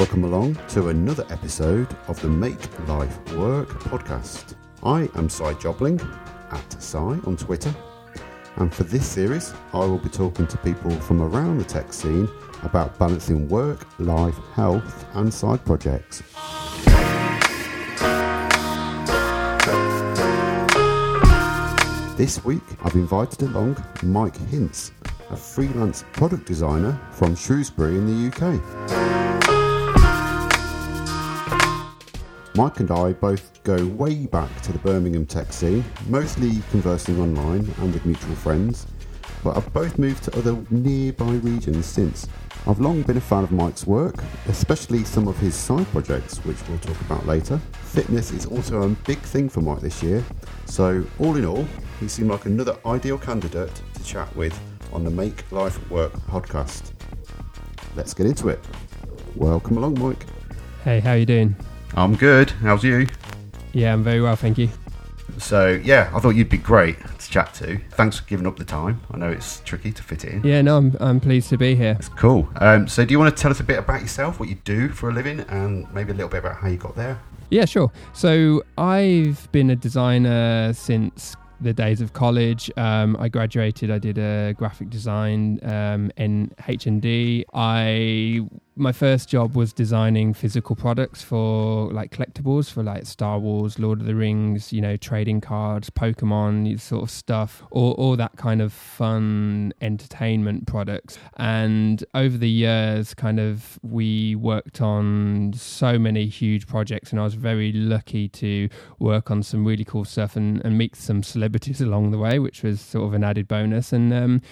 Welcome along to another episode of the Make Life Work podcast. I am Si Jobling at Si on Twitter, and for this series, I will be talking to people from around the tech scene about balancing work, life, health, and side projects. This week, I've invited along Mike Hince, a freelance product designer from Shrewsbury in the UK. Mike and I both go way back to the Birmingham tech scene, mostly conversing online and with mutual friends, but I've both moved to other nearby regions since. I've long been a fan of Mike's work, especially some of his side projects, which we'll talk about later. Fitness is also a big thing for Mike this year, so all in all, he seemed like another ideal candidate to chat with on the Make Life Work podcast. Let's get into it. Welcome along, Mike. Hey, how you doing? I'm good. How's you? Yeah, I'm very well, thank you. So yeah, I thought you'd be great to chat to. Thanks for giving up the time. I know it's tricky to fit in. Yeah, no, I'm I'm pleased to be here. It's cool. Um, so do you want to tell us a bit about yourself, what you do for a living, and maybe a little bit about how you got there? Yeah, sure. So I've been a designer since the days of college. Um, I graduated. I did a graphic design um, in HND. I my first job was designing physical products for like collectibles for like Star Wars, Lord of the Rings, you know, trading cards, Pokemon, sort of stuff, all, all that kind of fun entertainment products. And over the years, kind of, we worked on so many huge projects, and I was very lucky to work on some really cool stuff and, and meet some celebrities along the way, which was sort of an added bonus. And um,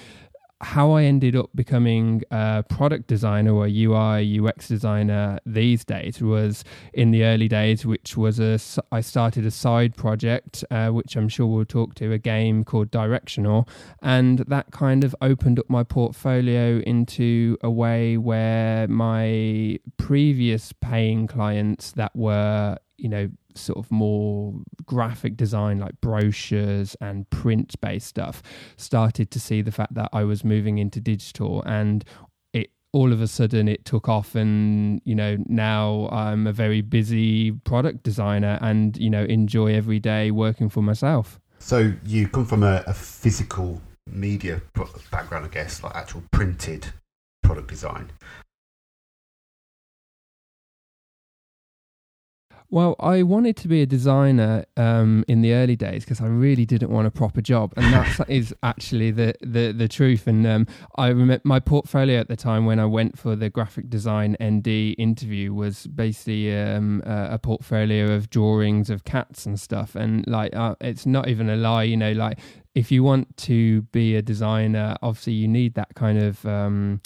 how I ended up becoming a product designer or UI UX designer these days was in the early days, which was a I started a side project, uh, which I'm sure we'll talk to, a game called Directional, and that kind of opened up my portfolio into a way where my previous paying clients that were you know sort of more graphic design like brochures and print based stuff started to see the fact that I was moving into digital. And it all of a sudden it took off and you know now I'm a very busy product designer and you know enjoy every day working for myself. So you come from a, a physical media background I guess like actual printed product design Well, I wanted to be a designer um, in the early days because I really didn't want a proper job, and that is actually the, the the truth. And um, I remember my portfolio at the time when I went for the graphic design ND interview was basically um, a, a, portfolio of drawings of cats and stuff. And like, uh, it's not even a lie, you know. Like, if you want to be a designer, obviously you need that kind of um,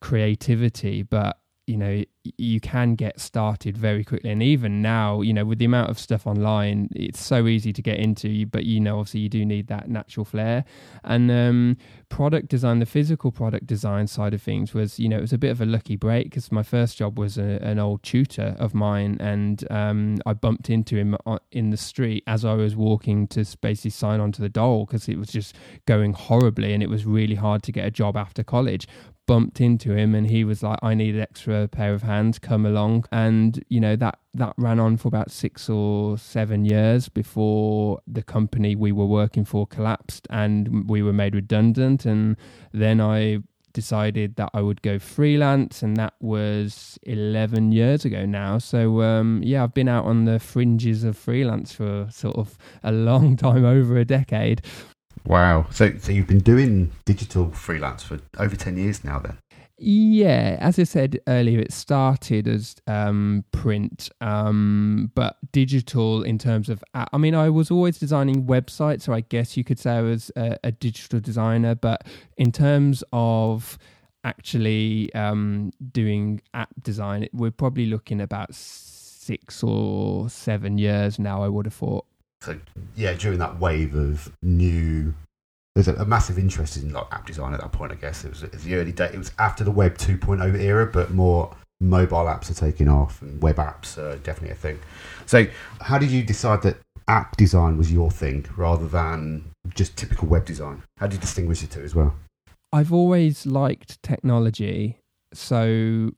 creativity, but you know you can get started very quickly. And even now you know with the amount of stuff online it's so easy to get into but you know obviously you do need that natural flair. And um, product design the physical product design side of things was you know it was a bit of a lucky break because my first job was a, an old tutor of mine and um, i bumped into him in the street as i was walking to basically sign on to the dole because it was just going horribly and it was really hard to get a job after college bumped into him and he was like i need an extra pair of hands come along and you know that that ran on for about 6 or 7 years before the company we were working for collapsed and we were made redundant and then i decided that I would go freelance, and that was 11 years ago now. So, um, yeah, I've been out on the fringes of freelance for sort of a long time over a decade. Wow. So, so you've been doing digital freelance for over 10 years now then? Yeah, as I said earlier, it started as um, print, um, but digital in terms of. I mean, I was always designing websites, so I guess you could say I was a, a digital designer. But in terms of actually um, doing app design, we're probably looking about six or seven years now. I would have thought. So yeah, during that wave of new, there's a, a massive interest in like app design at that point. I guess it was, it was the early day. It was after the Web 2.0 era, but more mobile apps are taking off and web apps are definitely a thing. So, how did you decide that app design was your thing rather than just typical web design? How do you distinguish the two as well? I've always liked technology, so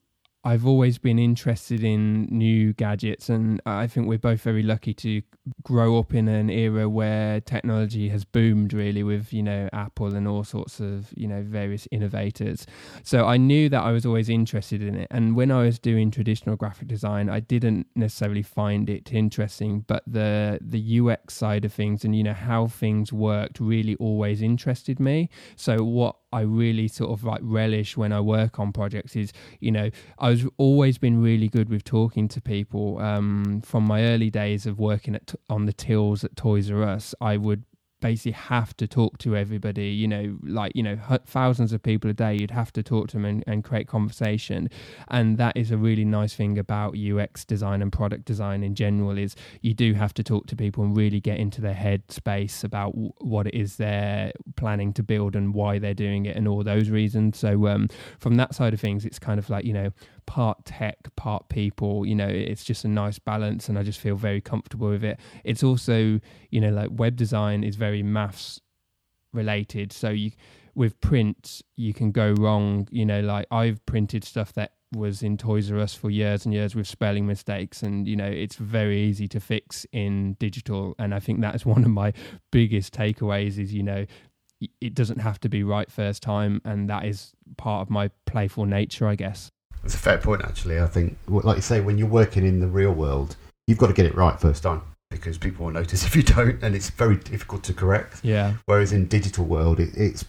I've always been interested in new gadgets, and I think we're both very lucky to grow up in an era where technology has boomed really with you know Apple and all sorts of you know various innovators. So I knew that I was always interested in it, and when I was doing traditional graphic design, I didn't necessarily find it interesting, but the the UX side of things and you know how things worked really always interested me. So what I really sort of like relish when I work on projects is, you know, I've always been really good with talking to people. Um, from my early days of working at on the tills at Toys R Us, I would basically have to talk to everybody you know like you know thousands of people a day you'd have to talk to them and, and create conversation. And that is a really nice thing about ux design and product design in general is you do have to talk to people and really get into their head space about w- what it is they're planning to build and why they're doing it and all those reasons. So um, from that side of things it's kind of like you know part tech, part people. You know, it's just a nice balance, and I just feel very comfortable with it. It's also, you know, like web design is very maths related, so you with print you can go wrong. You know, like I've printed stuff that was in Toys R Us for years and years with spelling mistakes, and you know it's very easy to fix in digital. And I think that is one of my biggest takeaways. Is you know it doesn't have to be right first time, and that is part of my playful nature, I guess. It's a fair point, actually. I think, like you say, when you're working in the real world, you've got to get it right first time because people will notice if you don't, and it's very difficult to correct. Yeah. Whereas in digital world, it, it's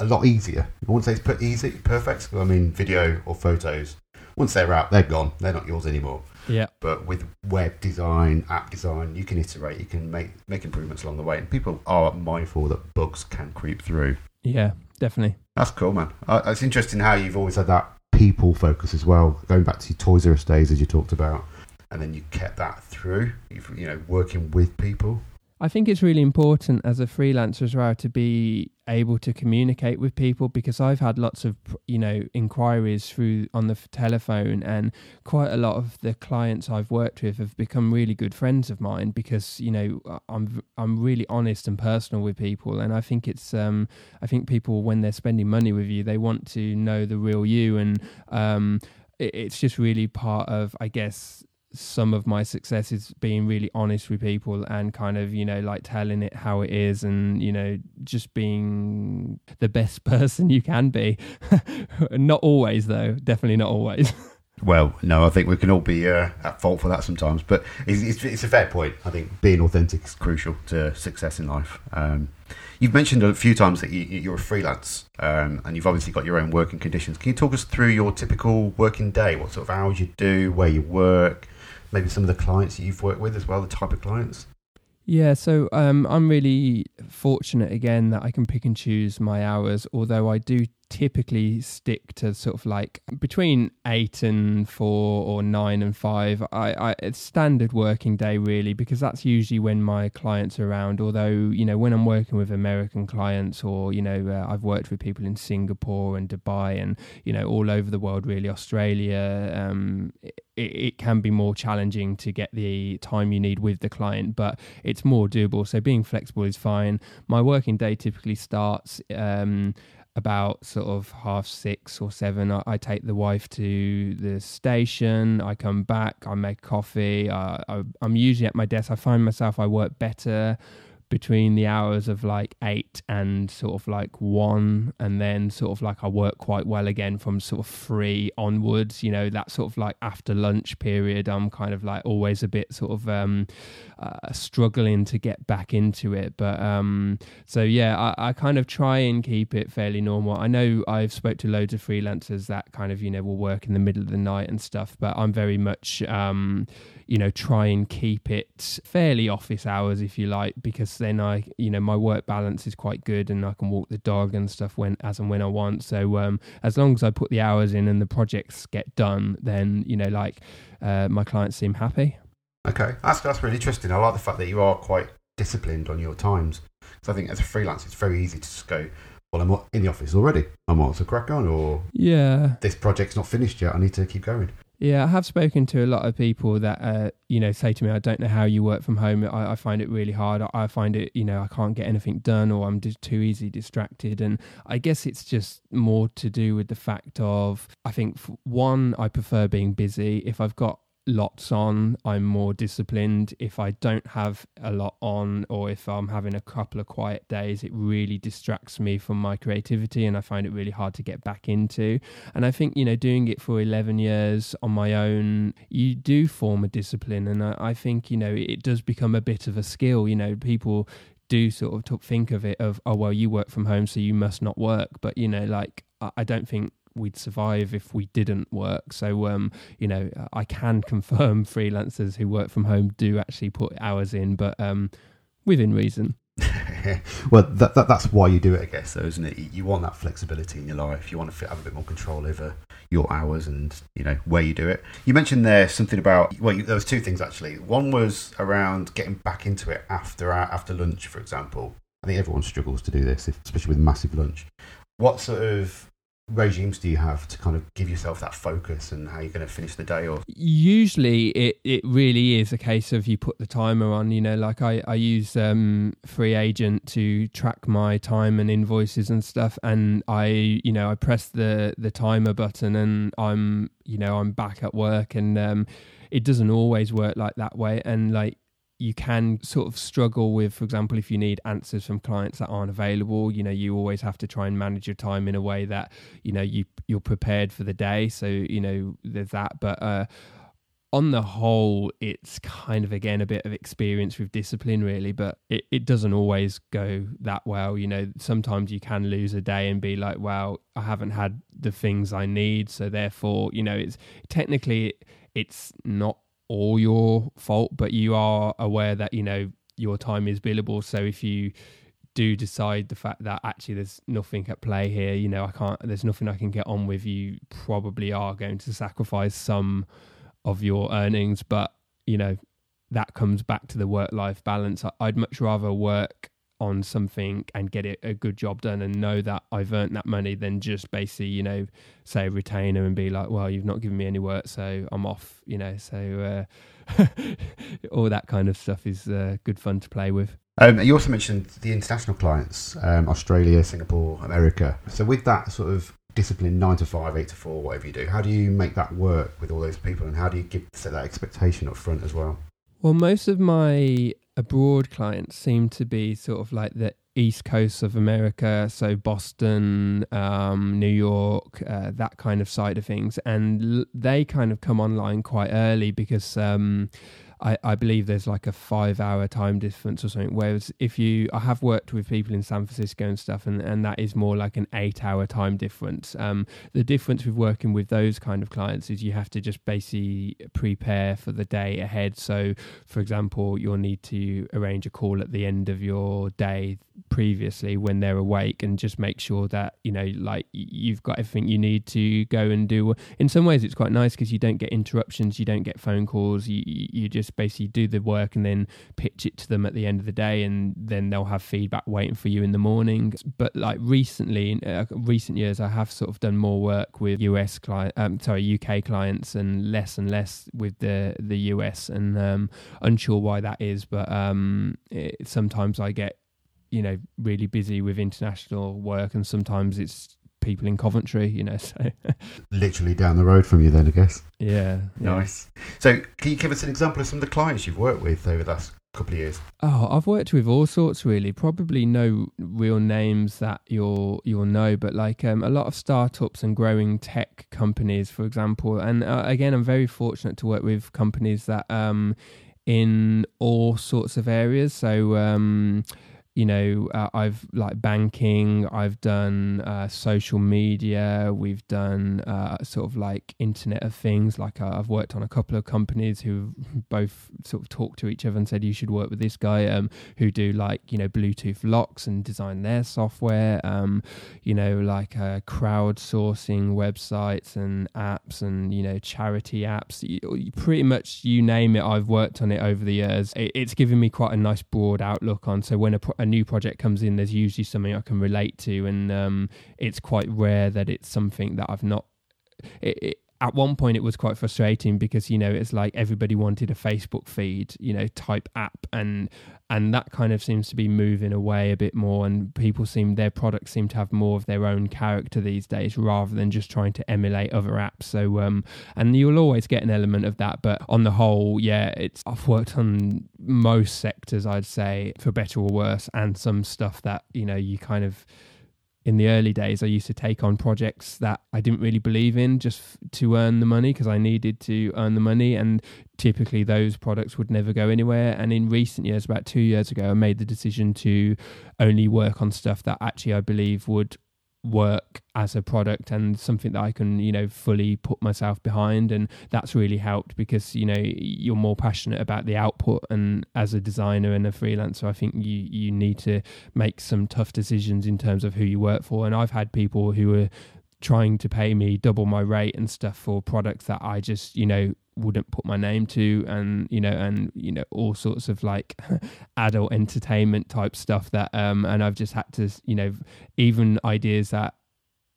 a lot easier. I wouldn't say it's put easy, perfect. I mean, video or photos, once they're out, they're gone. They're not yours anymore. Yeah. But with web design, app design, you can iterate, you can make make improvements along the way, and people are mindful that bugs can creep through. Yeah, definitely. That's cool, man. Uh, it's interesting how you've always had that people focus as well, going back to Toys R Us days as you talked about, and then you kept that through, you know, working with people. I think it's really important as a freelancer as well to be able to communicate with people because I've had lots of you know inquiries through on the telephone and quite a lot of the clients I've worked with have become really good friends of mine because you know I'm I'm really honest and personal with people and I think it's um I think people when they're spending money with you they want to know the real you and um it's just really part of I guess some of my success is being really honest with people and kind of you know like telling it how it is and you know just being the best person you can be. Not always though. Definitely not always. Well no i think we can all be uh, at fault for that sometimes but it's, it's, it's, a fair point. I think being authentic is crucial to success in life. Um, you've mentioned a few times that you, are a freelance um, and you've obviously got your own working conditions. Can you talk us through your typical working day? What sort of hours you do where you work maybe some of the clients that you've worked with as well, the type of clients? Yeah, so um, I'm really fortunate again that I can pick and choose my hours, although I do typically stick to sort of like between eight and four or nine and five. I, I it's standard working day really because that's usually when my clients are around. Although you know when I'm working with American clients or you know uh, I've worked with people in Singapore and Dubai and you know all over the world really Australia. Um, it, it can be more challenging to get the time you need with the client, but it's more doable. So being flexible is fine. My working day typically starts. Um, about sort of half six or seven, I, I, take the wife to the station. I come back, I make coffee. Uh, I, I'm usually at my desk. I find myself I work better between the hours of like eight and sort of like one, and then sort of like I work quite well again from sort of three onwards. You know, that sort of like after lunch period, I'm kind of like always a bit sort of um, uh, struggling to get back into it. But um, so yeah, I, I kind of try and keep it fairly normal. I know I've spoke to loads of freelancers that kind of you know will work in the middle of the night and stuff, but I'm very much um, you know try and keep it fairly office hours if you like because then i you know my work balance is quite good and i can walk the dog and stuff when as and when i want so um, as long as i put the hours in and the projects get done then you know like uh, my clients seem happy okay that's that's really interesting i like the fact that you are quite disciplined on your times So i think as a freelance it's very easy to just go well, I'm in the office already. I might as well crack on, or yeah, this project's not finished yet. I need to keep going. Yeah, I have spoken to a lot of people that, uh, you know, say to me, I don't know how you work from home. I, I find it really hard. I find it, you know, I can't get anything done or I'm just too easily distracted. And I guess it's just more to do with the fact of, I think, one, I prefer being busy. If I've got lots on, I'm more disciplined. If I don't have a lot on, or if I'm having a couple of quiet days, it really distracts me from my creativity and I find it really hard to get back into. And I think, you know, doing it for 11 years on my own, you do form a discipline. And I, I think, you know, it does become a bit of a skill. You know, people do sort of think of it of, oh, well, you work from home, so you must not work. But, you know, like, I don't think we'd survive if we didn't work. So, um, you know, I can confirm freelancers who work from home do actually put hours in, but um, within reason. well, that, that, that's why you do it, I guess, though, isn't it? You want that flexibility in your life. You want to have a bit more control over your hours and you know where you do it. You mentioned there something about well, you, there was two things actually. One was around getting back into it after uh, after lunch, for example. I think everyone struggles to do this, especially with massive lunch. What sort of regimes do you have to kind of give yourself that focus and how you're going to finish the day or usually it, it really is a case of you put the timer on you know like i, I use um, FreeAgent to track my time and invoices and stuff and i you know i press the the timer button and i'm you know i'm back at work and um, it doesn't always work like that way. And like you can sort of struggle with, for example, if you need answers from clients that aren't available, you know, you always have to try and manage your time in a way that, you know, you you're prepared for the day. So, you know, there's that. But uh on the whole, it's kind of again a bit of experience with discipline, really, but it, it doesn't always go that well. You know, sometimes you can lose a day and be like, well, I haven't had the things I need. So therefore, you know, it's technically it's not all your fault, but you are aware that you know your time is billable. So if you do decide the fact that actually there's nothing at play here, you know, I can't, there's nothing I can get on with, you probably are going to sacrifice some of your earnings. But, you know, that comes back to the work life balance. I'd much rather work on something and get it a good job done and know that I've earned that money than just basically, you know, say retainer and be like, well, you've not given me any work, so I'm off, you know. So uh, all that kind of stuff is uh, good fun to play with. Um, you also mentioned the international clients, um, Australia, Singapore, America. So with that sort of discipline, nine to five, eight to four, whatever you do, how do you make that work with all those people, and how do you give set that expectation up front as well? Well, most of my abroad clients seem to be sort of like the east coast of America, so Boston, um, New York, uh, that kind of side of things, and l- they kind of come online quite early because um, I, I believe there's like a five hour time difference or something. Whereas if you, I have worked with people in San Francisco and stuff, and, and that is more like an eight hour time difference. Um, the difference with working with those kind of clients is you have to just basically prepare for the day ahead. So, for example, you'll need to arrange a call at the end of your day previously when they're awake and just make sure that you know like you've got everything you need to go and do in some ways it's quite nice because you don't get interruptions you don't get phone calls you you just basically do the work and then pitch it to them at the end of the day, and then they'll have feedback waiting for you in the morning. But like recently, in uh, recent years, I have sort of done more work with US client, um, sorry, UK clients, and less and less with the the US, and um, unsure why that is, but um, it, sometimes I get you know really busy with international work, and sometimes it's people in Coventry, you know. So literally down the road from you, then I guess. Yeah, nice. Yeah. So, can you give us an example of some of the clients you've worked with over the last couple of years? Oh, I've worked with all sorts really. Probably no real names that you'll you'll know, but like um, a lot of startups and growing tech companies, for example. And uh, again, I'm very fortunate to work with companies that um, in all sorts of areas. So. Um, you know, uh, I've like banking, I've done uh, social media, we've done uh, sort of like Internet of Things. Like uh, I've worked on a couple of companies who both sort of talked to each other and said you should work with this guy, um, who do like you know Bluetooth locks and design their software. Um, you know, like uh, crowdsourcing websites and apps and you know charity apps. You, pretty much you name it, I've worked on it over the years. It, it's given me quite a nice broad outlook on. So when a a new project comes in, there's usually something I can relate to, and um, it's quite rare that it's something that I've not. It, it, at one point it was quite frustrating because you know it's like everybody wanted a Facebook feed, you know, type app, and and that kind of seems to be moving away a bit more and people seem their products seem to have more of their own character these days rather than just trying to emulate other apps. So um and you'll always get an element of that but on the whole yeah it's i've worked on most sectors i'd say for better or worse and some stuff that you know you kind of in the early days, I used to take on projects that I didn't really believe in just f- to earn the money because I needed to earn the money. And typically, those products would never go anywhere. And in recent years, about two years ago, I made the decision to only work on stuff that actually I believe would work as a product and something that I can, you know, fully put myself behind. And that's really helped because, you know, you're more passionate about the output. And as a designer and a freelancer, I think you, you need to make some tough decisions in terms of who you work for. And I've had people who are trying to pay me double my rate and stuff for products that I just, you know, wouldn't put my name to and you know and you know all sorts of like adult entertainment type stuff that um and I've just had to you know even ideas that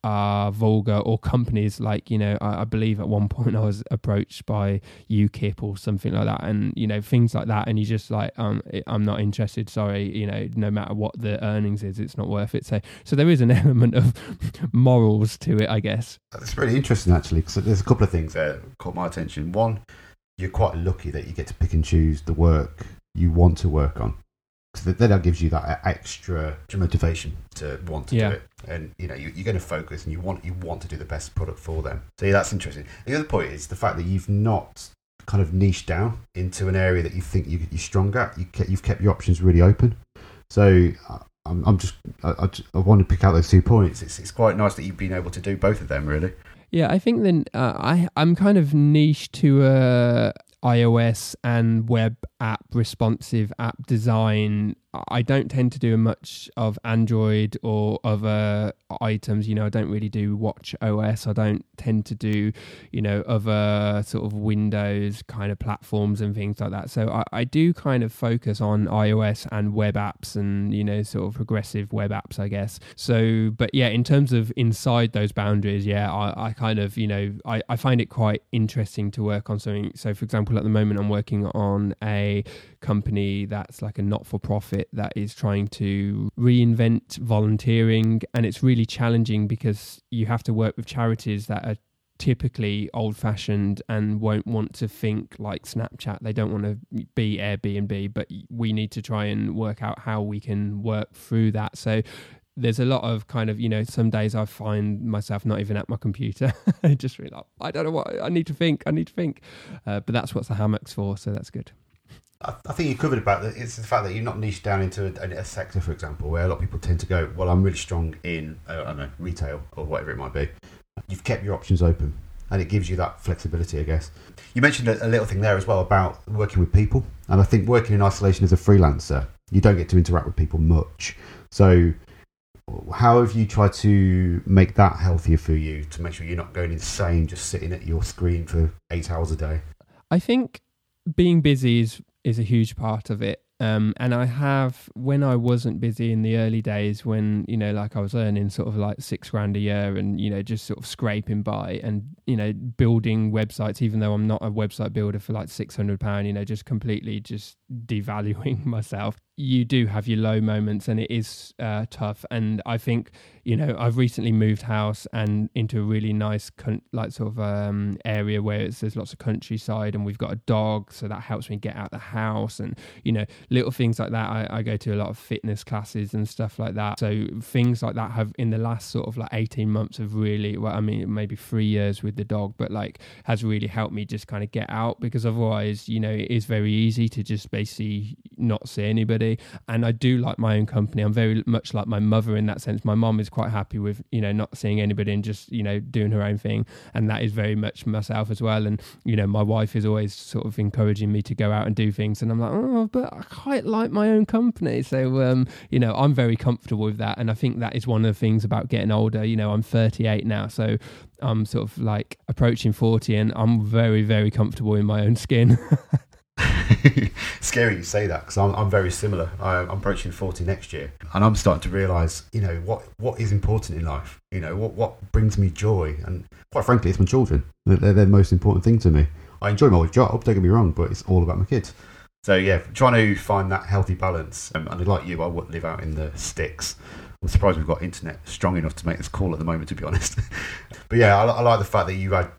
are vulgar or companies like you know I, I, believe at one point I was approached by UKIP or something like that and you know things like that and you just like um I'm not interested sorry you know no matter what the earnings is it's not worth it. So so there is an element of morals to it I guess. It's really interesting actually because there's a couple of things that caught my attention. One you're quite lucky that you get to pick and choose the work you want to work on because then that gives you that extra motivation to want to yeah. do it. And you know you, are going to focus and you want you want to do the best product for them. So yeah, that's interesting. The other point is the fact that you've not kind of niched down into an area that you think you, are strong at. You, you've kept your options really open. So uh, I'm, I'm just I, I, I, want to pick out those two points. It's, it's quite nice that you've been able to do both of them really. Yeah, I think then uh, I I'm kind of niche to uh, iOS and web app responsive app design I don't tend to do much of Android or other items. You know, I don't really do Watch OS. I don't tend to do, you know, other sort of Windows kind of platforms and things like that. So I, I do kind of focus on iOS and web apps and, you know, sort of progressive web apps, I guess. So, but yeah, in terms of inside those boundaries, yeah, I, I kind of, you know, I, I find it quite interesting to work on something. So, for example, at the moment, I'm working on a company that's like a not for profit that is trying to reinvent volunteering. And it's really challenging because you have to work with charities that are typically old fashioned and won't want to think like Snapchat. They don't want to be Airbnb, but we need to try and work out how we can work through that. So there's a lot of kind of, you know, some days I find myself not even at my computer. I just really like, I don't know what I need to think. I need to think. Uh, but that's what the hammock's for. So that's good. I, think you covered about that. It's the fact that you're not niched down into a, a, sector, for example, where a lot of people tend to go, well, I'm really strong in, I don't know, retail or whatever it might be. You've kept your options open and it gives you that flexibility, I guess. You mentioned a, a, little thing there as well about working with people. And I think working in isolation as a freelancer, you don't get to interact with people much. So, how have you tried to make that healthier for you to make sure you're not going insane just sitting at your screen for eight hours a day? I think being busy is is a huge part of it. Um, and I have when I wasn't busy in the early days, when you know, like I was earning sort of like six grand a year, and you know, just sort of scraping by, and you know, building websites, even though I'm not a website builder for like six hundred pound, you know, just completely just devaluing myself you do have your low moments and it is uh, tough. And i think you know i've recently moved house and into a really nice con- like sort of um, area where there's lots of countryside and we've got a dog so that helps me get out the house and you know little things like that. I, I go to a lot of fitness classes and stuff like that. So things like that have in the last sort of like 18 months have really well i mean maybe three years with the dog but like has really helped me just kind of get out because otherwise you know it is very easy to just basically not see anybody and I do like my own company. I'm very much like my mother in that sense. My mom is quite happy with you know not seeing anybody and just you know doing her own thing, and that is very much myself as well. And you know my wife is always sort of encouraging me to go out and do things, and I'm like, oh, but I quite like my own company. So um, you know I'm very comfortable with that, and I think that is one of the things about getting older. You know I'm 38 now, so I'm sort of like approaching 40, and I'm very very comfortable in my own skin. scary you say that because I'm, I'm very similar. I, I'm approaching 40 next year, and I'm starting to realise, you know, what what is important in life. You know, what what brings me joy, and quite frankly, it's my children. They're, they're the most important thing to me. I enjoy my job. Don't get me wrong, but it's all about my kids. So yeah, trying to find that healthy balance. Um, and like you, I wouldn't live out in the sticks. I'm surprised we've got internet strong enough to make this call at the moment, to be honest. but yeah, I, I like the fact that you had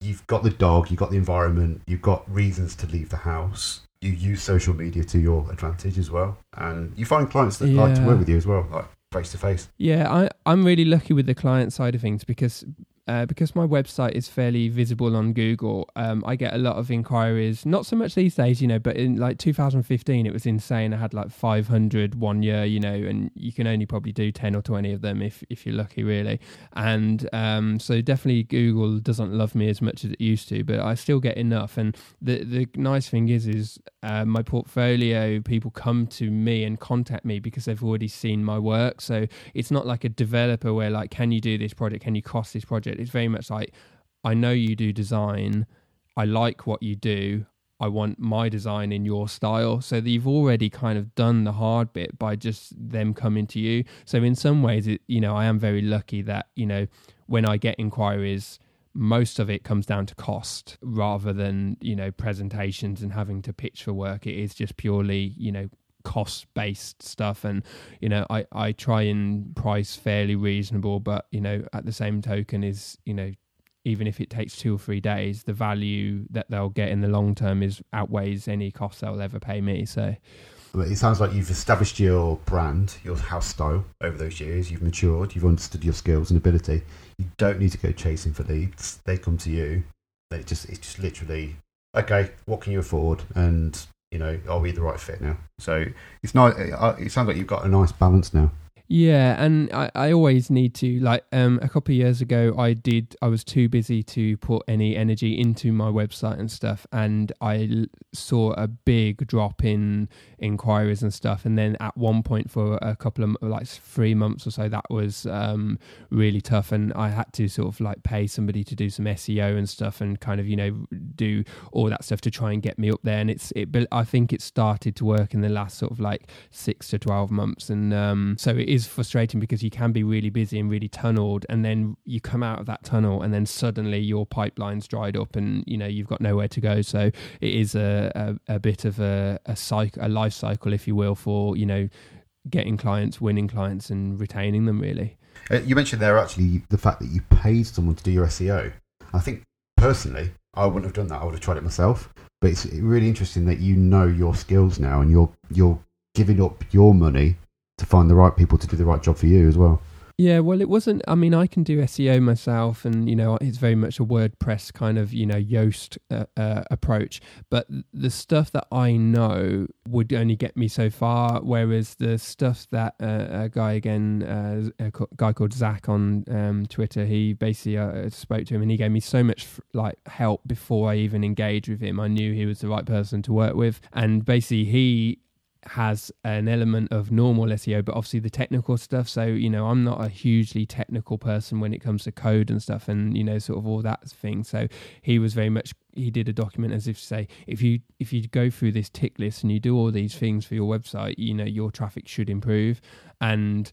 you've got the dog, you've got the environment, you've got reasons to leave the house. You use social media to your advantage as well, and you find clients that like to work with you as well, like face to face. Yeah, I, I'm really lucky with the client side of things because uh, because my website is fairly visible on Google. Um, I get a lot of inquiries. Not so much these days, you know, but in like 2015, it was insane. I had like 500 one year, you know, and you can only probably do 10 or 20 of them if if you're lucky, really. And um, so definitely Google doesn't love me as much as it used to, but I still get enough. And the the nice thing is, is uh, my portfolio people come to me and contact me because they've already seen my work. So it's not like a developer where like, can you do this project? Can you cost this project? It's very much like, I know you do design. I like what you do. I want my design in your style. So you've already kind of done the hard bit by just them coming to you. So in some ways, it, you know, I am very lucky that, you know, when I get inquiries, most of it comes down to cost rather than, you know, presentations and having to pitch for work. It is just purely, you know, cost based stuff and you know I, I try and price fairly reasonable but you know at the same token is you know even if it takes two or three days the value that they'll get in the long term is outweighs any cost they'll ever pay me so it sounds like you've established your brand, your house style over those years. You've matured. You've understood your skills and ability. You don't need to go chasing for leads. They come to you. They just it's just literally okay. What can you afford? And you know, are we the right fit now? So it's not. Uh, it sounds like you've got a nice balance now. Yeah, and I, I always need to like um a couple of years ago I did I was too busy to put any energy into my website and stuff and I l- saw a big drop in inquiries and stuff and then at one point for a couple of like 3 months or so that was um really tough and I had to sort of like pay somebody to do some SEO and stuff and kind of you know do all that stuff to try and get me up there and it's it I think it started to work in the last sort of like 6 to 12 months and um so it is frustrating because you can be really busy and really tunneled and then you come out of that tunnel and then suddenly your pipeline's dried up and you know you've got nowhere to go so it is a a, a bit of a a cycle a life cycle if you will for you know getting clients winning clients and retaining them really Uh, you mentioned there actually the fact that you paid someone to do your SEO. I think personally, I wouldn't have done that. I would have tried it myself. But it's really interesting that you know your skills now, and you're you're giving up your money to find the right people to do the right job for you as well. Yeah, well, it wasn't. I mean, I can do SEO myself, and you know, it's very much a WordPress kind of you know Yoast uh, uh, approach. But the stuff that I know would only get me so far, whereas the stuff that uh, a guy again, uh, a guy called Zach on um, Twitter, he basically uh, spoke to him, and he gave me so much like help before I even engaged with him. I knew he was the right person to work with, and basically he has an element of normal SEO, but obviously the technical stuff. So, you know, I'm not a hugely technical person when it comes to code and stuff and, you know, sort of all that thing. So he was very much he did a document as if to say, if you if you go through this tick list and you do all these things for your website, you know, your traffic should improve. And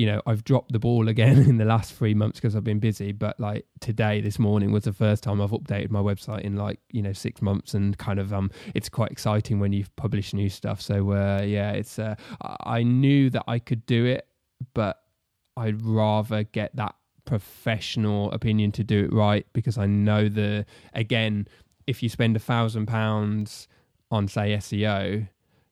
you know, I've dropped the ball again in the last three months because I've been busy. But like today, this morning was the first time I've updated my website in like you know six months, and kind of um, it's quite exciting when you publish new stuff. So uh, yeah, it's uh, I knew that I could do it, but I'd rather get that professional opinion to do it right because I know the again, if you spend a thousand pounds on say SEO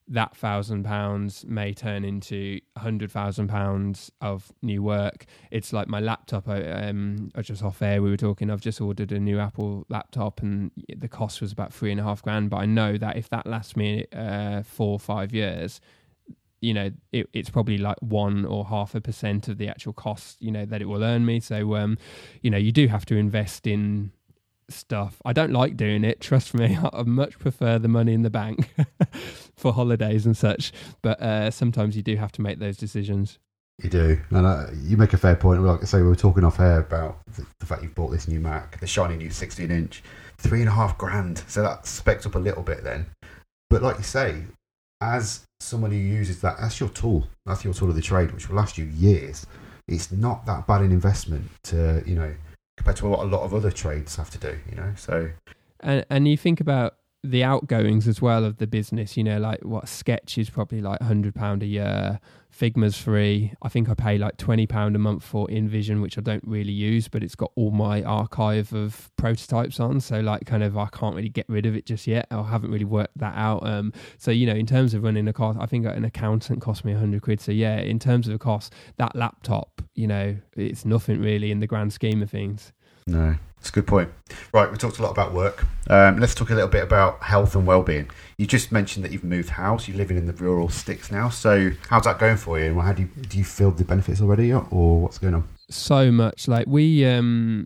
that thousand pounds may turn into a hundred thousand pounds of new work. It's like my laptop. I, um, I just off air we were talking. I've just ordered a new Apple laptop, and the cost was about three and a half grand. But I know that if that lasts me uh, four or five years, you know, it, it's probably like one or half a percent of the actual cost. You know that it will earn me. So, um, you know, you do have to invest in stuff. I don't like doing it, trust me. I much prefer the money in the bank for holidays and such. But uh, sometimes you do have to make those decisions. You do, and uh, you make a fair point. Like I say, we were talking off air about the, the fact you've bought this new Mac, the shiny new 16 inch, three and a half grand. So that specs up a little bit then. But like you say, as someone who uses that, that's your tool. That's your tool of the trade, which will last you years. It's not that bad an investment to, you know, compared to what a lot of other trades have to do, you know. So, and and you think about the outgoings as well of the business. You know, like what sketch is probably like hundred pound a year. Figma's free. I think I pay like twenty pound a month for InVision, which I don't really use, but it's got all my archive of prototypes on. So like, kind of, I can't really get rid of it just yet. I haven't really worked that out. Um, so you know, in terms of running a cost, I think an accountant cost me hundred quid. So yeah, in terms of the cost, that laptop, you know, it's nothing really in the grand scheme of things. No, it's a good point. Right, we talked a lot about work. Um, let's talk a little bit about health and well-being. You just mentioned that you've moved house. You're living in the rural sticks now. So, how's that going for you? And how do you do you feel the benefits already, or what's going on? So much. Like we, um,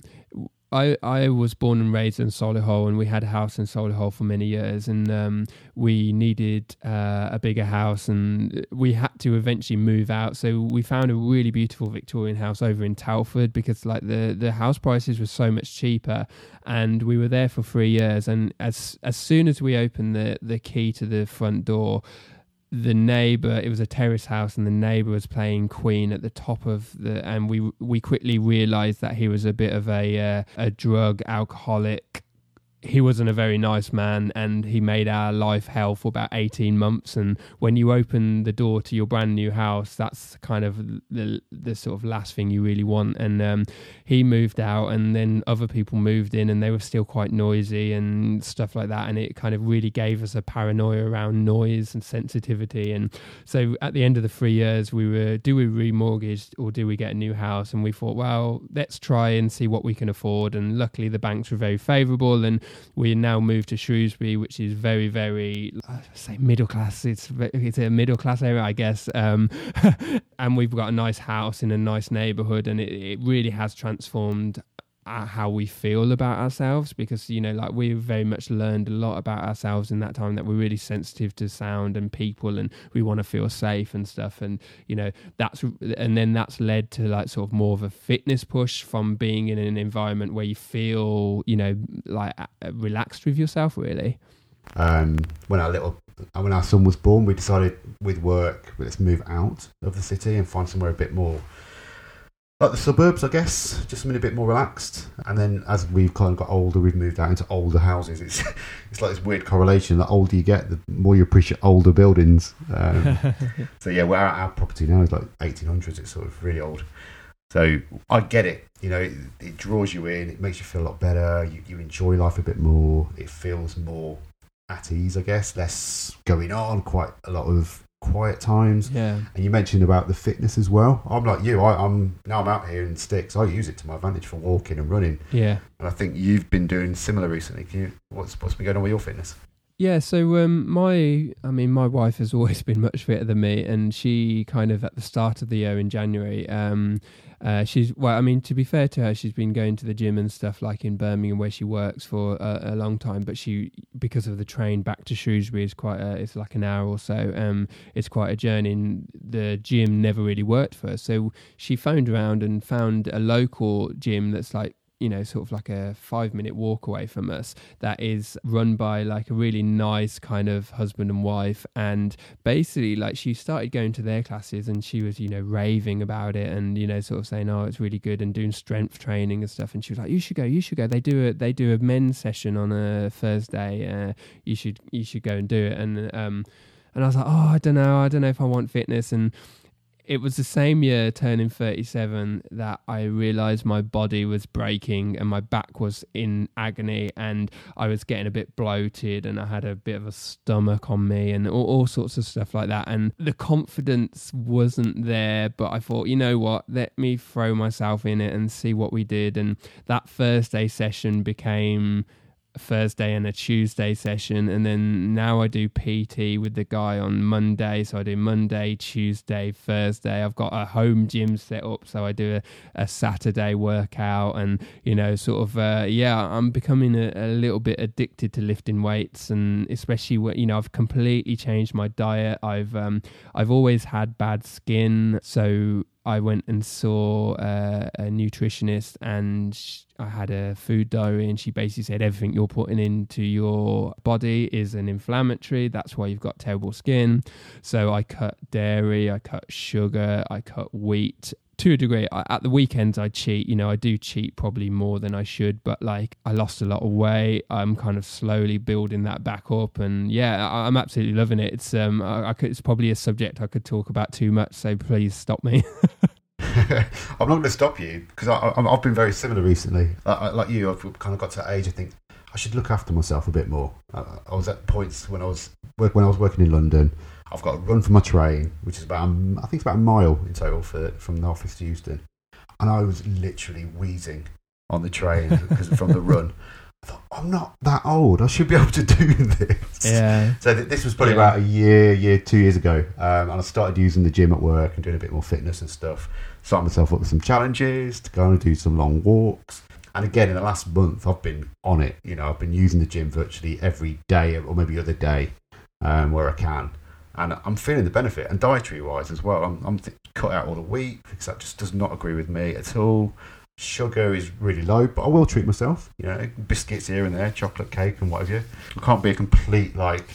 I, I was born and raised in Solihull, and we had a house in Solihull for many years, and um, we needed uh, a bigger house, and we had to eventually move out. So we found a really beautiful Victorian house over in Telford because like the the house prices were so much cheaper, and we were there for three years. And as as soon as we opened the the key to the front door, the neighbor it was a terrace house and the neighbor was playing queen at the top of the and we we quickly realized that he was a bit of a uh, a drug alcoholic he wasn't a very nice man and he made our life hell for about 18 months. And when you open the door to your brand new house that's kind of the the sort of last thing you really want. And um, he moved out and then other people moved in and they were still quite noisy and stuff like that. And it kind of really gave us a paranoia around noise and sensitivity. And so at the end of the 3 years we were do we remortgage or do we get a new house? And we thought well let's try and see what we can afford. And luckily the banks were very favorable and we now moved to Shrewsbury, which is very, very I say middle class. It's it's a middle class area, I guess. Um, and we've got a nice house in a nice neighbourhood, and it, it really has transformed how we feel about ourselves because you know like we've very much learned a lot about ourselves in that time that we're really sensitive to sound and people and we want to feel safe and stuff. And you know that's and then that's led to like sort of more of a fitness push from being in an environment where you feel you know like relaxed with yourself really. Um when our little when our son was born we decided with work let's move out of the city and find somewhere a bit more like the suburbs, I guess, just something a bit more relaxed. And then as we've kind of got older, we've moved out into older houses. It's it's like this weird correlation. The older you get, the more you appreciate older buildings. Um, so yeah, well, our, our, property now is like 1800s. It's sort of really old. So I get it. You know, it, it draws you in. It makes you feel a lot better. You, you enjoy life a bit more. It feels more at ease, I guess. Less going on. Quite a lot of quiet times. Yeah. And you mentioned about the fitness as well. I'm like you. I, am now I'm out here in sticks. I use it to my advantage for walking and running. Yeah. And I think you've been doing similar recently. Can you? What's what's been going on with your fitness? Yeah, so um, my, I mean, my wife has always been much fitter than me, and she kind of at the start of the year in January, um, uh, she's well. I mean, to be fair to her, she's been going to the gym and stuff like in Birmingham where she works for a, a long time. But she, because of the train back to Shrewsbury, is quite. A, it's like an hour or so. Um, it's quite a journey. And the gym never really worked for her, so she phoned around and found a local gym that's like you know, sort of like a five minute walk away from us that is run by like a really nice kind of husband and wife. And basically, like, she started going to their classes and she was, you know, raving about it and, you know, sort of saying, oh, it's really good and doing strength training and stuff. And she was like, you should go, you should go. They do a, they do a men's session on a Thursday. Uh, you should, you should go and do it. And, um, and I was like, oh, I don't know, I don't know if I want fitness. And it was the same year turning 37 that I realized my body was breaking and my back was in agony and I was getting a bit bloated and I had a bit of a stomach on me and all, all sorts of stuff like that. And the confidence wasn't there, but I thought, you know what, let me throw myself in it and see what we did. And that first Thursday session became Thursday and a Tuesday session, and then now I do PT with the guy on Monday. So I do Monday, Tuesday, Thursday. I've got a home gym set up, so I do a, a Saturday workout, and you know, sort of, uh, yeah, I'm becoming a, a, little bit addicted to lifting weights, and especially when you know, I've completely changed my diet. I've um, I've always had bad skin, so I went and saw uh, a nutritionist, and I had a food diary, and she basically said everything you're putting into your body is an inflammatory. That's why you've got terrible skin. So I cut dairy, I cut sugar, I cut wheat, to a degree at the weekends i cheat you know i do cheat probably more than i should but like i lost a lot of weight i'm kind of slowly building that back up and yeah i'm absolutely loving it it's um I, I could, it's probably a subject i could talk about too much so please stop me I'm not going to stop you because I've been very similar recently. like you, I've kind of got to that age. I think I should look after myself a bit more. I was at points when I was when I was working in London. I've got to run for my train, which is about I think it's about a mile in total for, from the office to Euston, and I was literally wheezing on the train because from the run. I thought I'm not that old. I should be able to do this. Yeah. So th- this was probably yeah. about a year, year, two years ago, um, and I started using the gym at work and doing a bit more fitness and stuff. Starting myself up with some challenges to go and do some long walks. And again, in the last month, I've been on it. You know, I've been using the gym virtually every day, or maybe other day, um, where I can and I'm feeling the benefit. And dietary wise as well, I'm, I'm th- cut out all the wheat because that just does not agree with me at all. Sugar is really low, but I will treat myself. You know, biscuits here and there, chocolate cake and what whatever. I can't be a complete like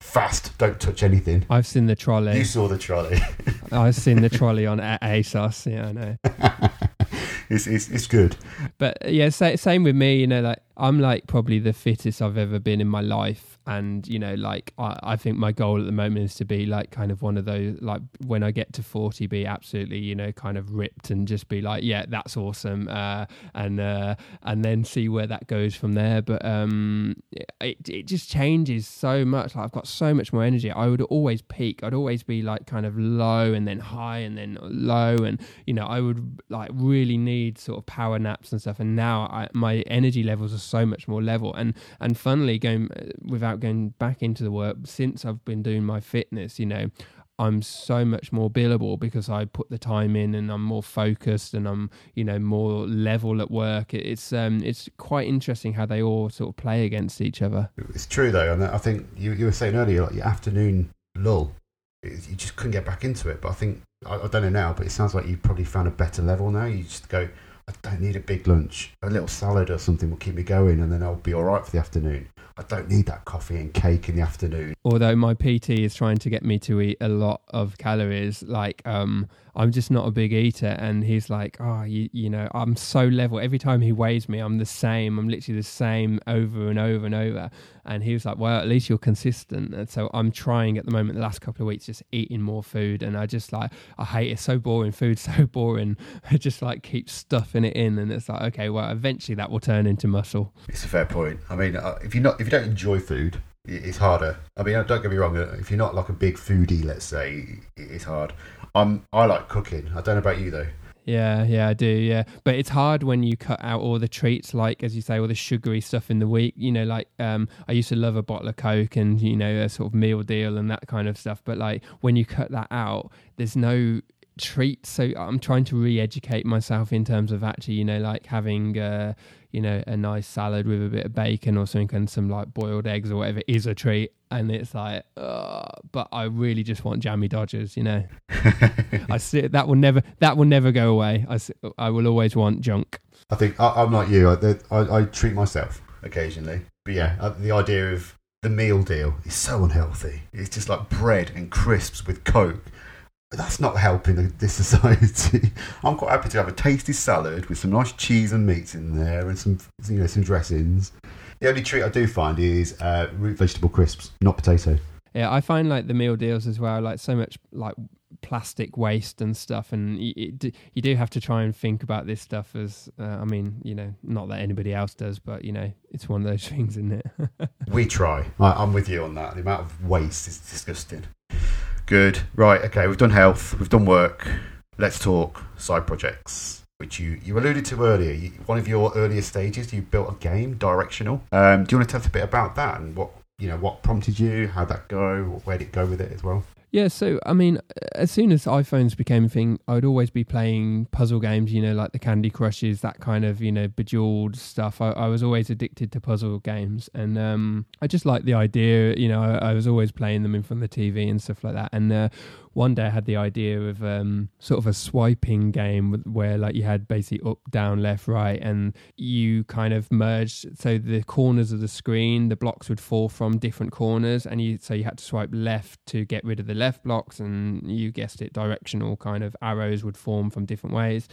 fast, don't touch anything. I've seen the trolley. You saw the trolley. I've seen the trolley on ASOS. Yeah, I know. it's, it's, it's good. But yeah, same with me. You know, like I'm like probably the fittest I've ever been in my life and you know like I, I think my goal at the moment is to be like kind of one of those like when i get to 40 be absolutely you know kind of ripped and just be like yeah that's awesome uh, and uh, and then see where that goes from there. But um it, it just changes so much. Like i've got so much more energy. I would always peak. I'd always be like kind of low and then high and then low and you know i would like really need sort of power naps and stuff. And now I, my energy levels are so much more level and and funnily going uh, without going back into the work since I've been doing my fitness, you know, I'm so much more billable because I put the time in and I'm more focused and I'm you know more level at work. It's um it's quite interesting how they all sort of play against each other. It's true though, and I think you you were saying earlier like your afternoon lull, you just couldn't get back into it. But I think I, I don't know now, but it sounds like you've probably found a better level now. You just go, I don't need a big lunch, a little salad or something will keep me going, and then I'll be all right for the afternoon. I don't need that coffee and cake in the afternoon. Although my PT is trying to get me to eat a lot of calories, like um, I'm just not a big eater, and he's like, "Oh, you, you know, I'm so level. Every time he weighs me, I'm the same. I'm literally the same over and over and over." And he was like, "Well, at least you're consistent." And so I'm trying at the moment, the last couple of weeks, just eating more food, and I just like, I hate it. So boring. Food's so boring. I just like keep stuffing it in, and it's like, okay, well, eventually that will turn into muscle. It's a fair point. I mean, uh, if you're not if you don't enjoy food, it's harder. I mean, don't get me wrong. Uh, if you're not like a big foodie, let's say, it's hard. I'm I like cooking. I don't know about you though. Yeah, yeah, I do. Yeah, but it's hard when you cut out all the treats, like as you say, all the sugary stuff in the week. You know, like um, I used to love a bottle of Coke and you know a sort of meal deal and that kind of stuff. But like when you cut that out, there's no treats. So I'm trying to re-educate myself in terms of actually, you know, like having. Uh, you know, a nice salad with a bit of bacon or something and some like boiled eggs or whatever is a treat. And it's like, but I really just want jammy dodgers, you know. I see that will never that will never go away. I, I will always want junk. I think I, am like you. I, I, I, treat myself occasionally, but yeah, uh, the idea of the meal deal is so unhealthy. It's just like bread and crisps with coke that's not helping this society. I'm quite happy to have a tasty salad with some nice cheese and meats in there and some you know some dressings. The only treat I do find is uh, root vegetable crisps, not potato. Yeah, I find like the meal deals as well, like so much like plastic waste and stuff, and you, it, you do have to try and think about this stuff as uh, I mean, you know, not that anybody else does, but you know, it's one of those things, isn't it? we try. I, I'm with you on that. The amount of waste is disgusting. Good. Right. Okay. We've done health. We've done work. Let's talk side projects, which you, you alluded to earlier. You, one of your earlier stages, you built a game, Directional. Um, do you want to tell us a bit about that and what you know what prompted you? How'd that go? Where did it go with it as well? Yeah, so I mean, as soon as iPhones became a thing, I'd always be playing puzzle games, you know, like the Candy Crushes, that kind of, you know, bejeweled stuff. I, I was always addicted to puzzle games, and um, I just like the idea, you know, I, I, was always playing them in front of the TV and stuff like that. And uh, one day I had the idea of um, sort of a swiping game where like you had basically up, down, left, right, and you kind of merged. So the corners of the screen, the blocks would fall from different corners, and you so you had to swipe left to get rid of the left blocks, and you guessed it, directional kind of arrows would form from different ways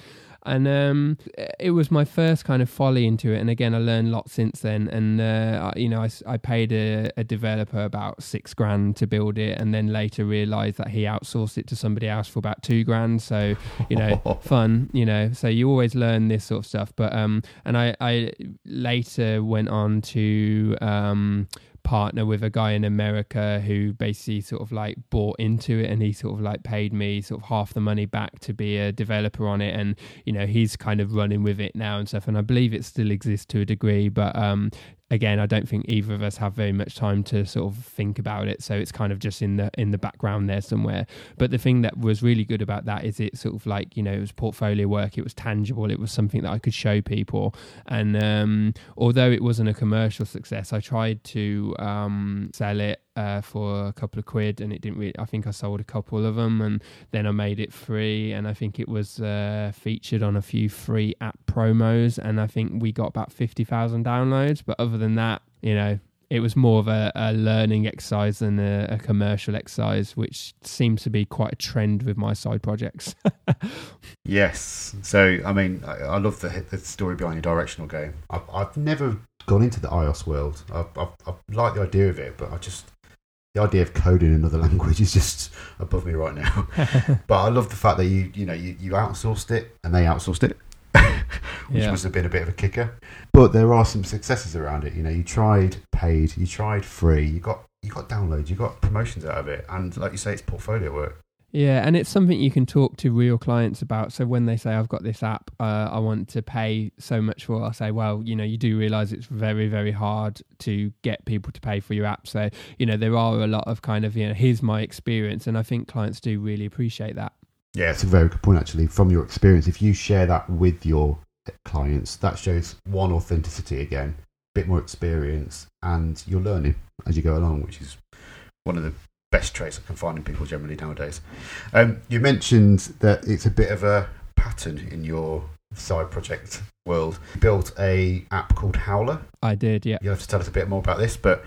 and um, it was my first kind of folly into it. And again, I learned lots since then. And uh, you know, I, I paid a, a, developer about six grand to build it, and then later realised that he outsourced it to somebody else for about two grand. So you know, fun. You know, so you always learn this sort of stuff. But um, and I I later went on to um partner with a guy in America who basically sort of like bought into it and he sort of like paid me sort of half the money back to be a developer on it. And you know he's kind of running with it now and stuff. And I believe it still exists to a degree but um again, I don't think either of us have very much time to sort of think about it. So it's kind of just in the in the background there somewhere. But the thing that was really good about that is it sort of like you know it was portfolio work. It was tangible. It was something that I could show people. And um, although it wasn't a commercial success, I tried to um, sell it uh, for a couple of quid, and it didn't really. I think I sold a couple of them, and then I made it free, and I think it was uh, featured on a few free app promos, and I think we got about fifty thousand downloads. But other than that, you know, it was more of a, a learning exercise than a, a, commercial exercise, which seems to be quite a trend with my side projects. yes. So, I mean, I, I love the, the story behind your directional game. I've, I've never gone into the iOS world. I, I, I like the idea of it, but I just the idea of coding another language is just above me right now. but I love the fact that you you know you, you outsourced it and they outsourced it, which yeah. must have been a bit of a kicker. But there are some successes around it. You know, you tried paid, you tried free, you got you got downloads, you got promotions out of it, and like you say, it's portfolio work. Yeah, and it's something you can talk to real clients about. So when they say, "I've got this app, uh, I want to pay so much for," I say, "Well, you know, you do realize it's very, very hard to get people to pay for your app." So you know, there are a lot of kind of, you know, here's my experience, and I think clients do really appreciate that. Yeah, it's a very good point actually. From your experience, if you share that with your clients, that shows one authenticity again, a bit more experience, and you're learning as you go along, which is one of the best traits I can find in people generally nowadays. Um, you mentioned that it's a bit of a pattern in your side project world. You built a app called Howler. I did, yeah. You'll have to tell us a bit more about this, but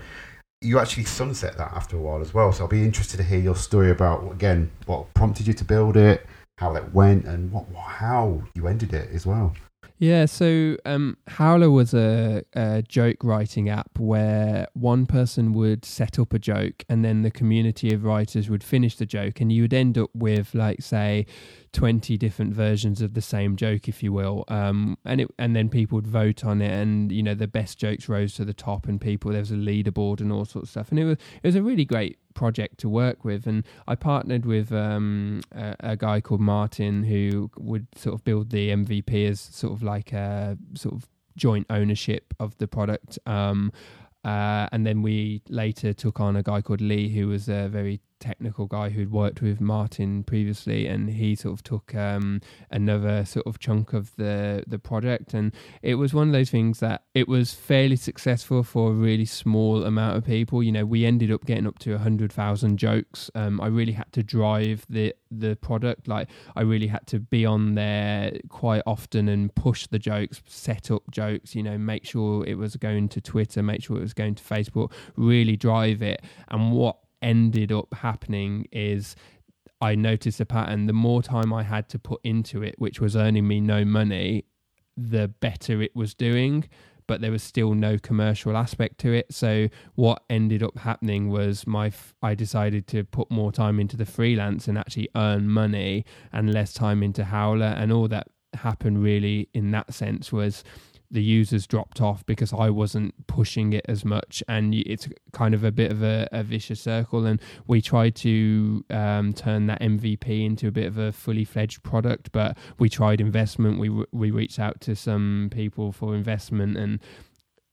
you actually sunset that after a while as well. So I'll be interested to hear your story about again what prompted you to build it, how it went, and what how you ended it as well. Yeah, so um, Howler was a, a, joke writing app where one person would set up a joke and then the community of writers would finish the joke, and you would end up with, like, say, 20 different versions of the same joke if you will. Um, and it and then people would vote on it and you know the best jokes rose to the top and people there was a leaderboard and all sorts of stuff. And it was it was a really great project to work with. And I partnered with um, a, a, guy called Martin who would sort of build the MVP as sort of like a sort of joint ownership of the product. Um, uh, and then we later took on a guy called Lee, who was a very technical guy who'd worked with Martin previously, and he sort of took um, another sort of chunk of the the project. And it was one of those things that it was fairly successful for a really small amount of people. You know, we ended up getting up to a hundred thousand jokes. Um, I really had to drive the the product. Like I really had to be on there quite often and push the jokes, set up jokes. You know, make sure it was going to Twitter, make sure it was going to Facebook, really drive it. And what ended up happening is I noticed a pattern. The more time I had to put into it, which was earning me no money, the better it was doing. But there was still no commercial aspect to it. So what ended up happening was my f- I decided to put more time into the freelance and actually earn money, and less time into Howler. And all that happened really in that sense was the users dropped off because I wasn't pushing it as much, and it's kind of a bit of a, a vicious circle. And we tried to um, turn that MVP into a bit of a fully fledged product, but we tried investment. We we reached out to some people for investment, and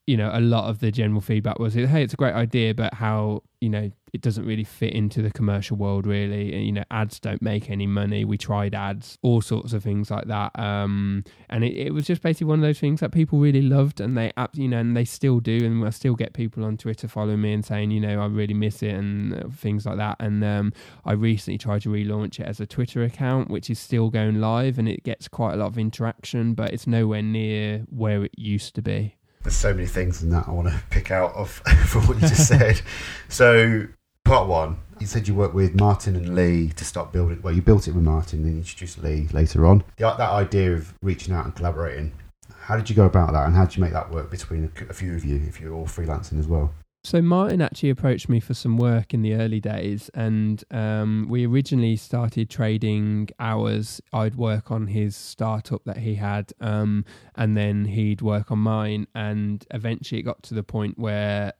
you know, a lot of the general feedback was, hey, it's a great idea, but how, you know, it doesn't really fit into the commercial world, really. And, you know, ads don't make any money. We tried ads, all sorts of things like that. Um, and it, it was just basically one of those things that people really loved and they, you know, and they still do. And I still get people on Twitter following me and saying, you know, I really miss it and uh, things like that. And um, I recently tried to relaunch it as a Twitter account, which is still going live and it gets quite a lot of interaction, but it's nowhere near where it used to be there's so many things in that I want to pick out of from what you just said. So, part one, you said you worked with Martin and Lee to start building. Well, you built it with Martin, then you introduced Lee later on. The, that idea of reaching out and collaborating. How did you go about that, and how did you make that work between a, a few of you if you're all freelancing as well? So Martin actually approached me for some work in the early days, and um, we originally started trading hours. I'd work on his startup that he had, um, and then he'd work on mine. And eventually, it got to the point where,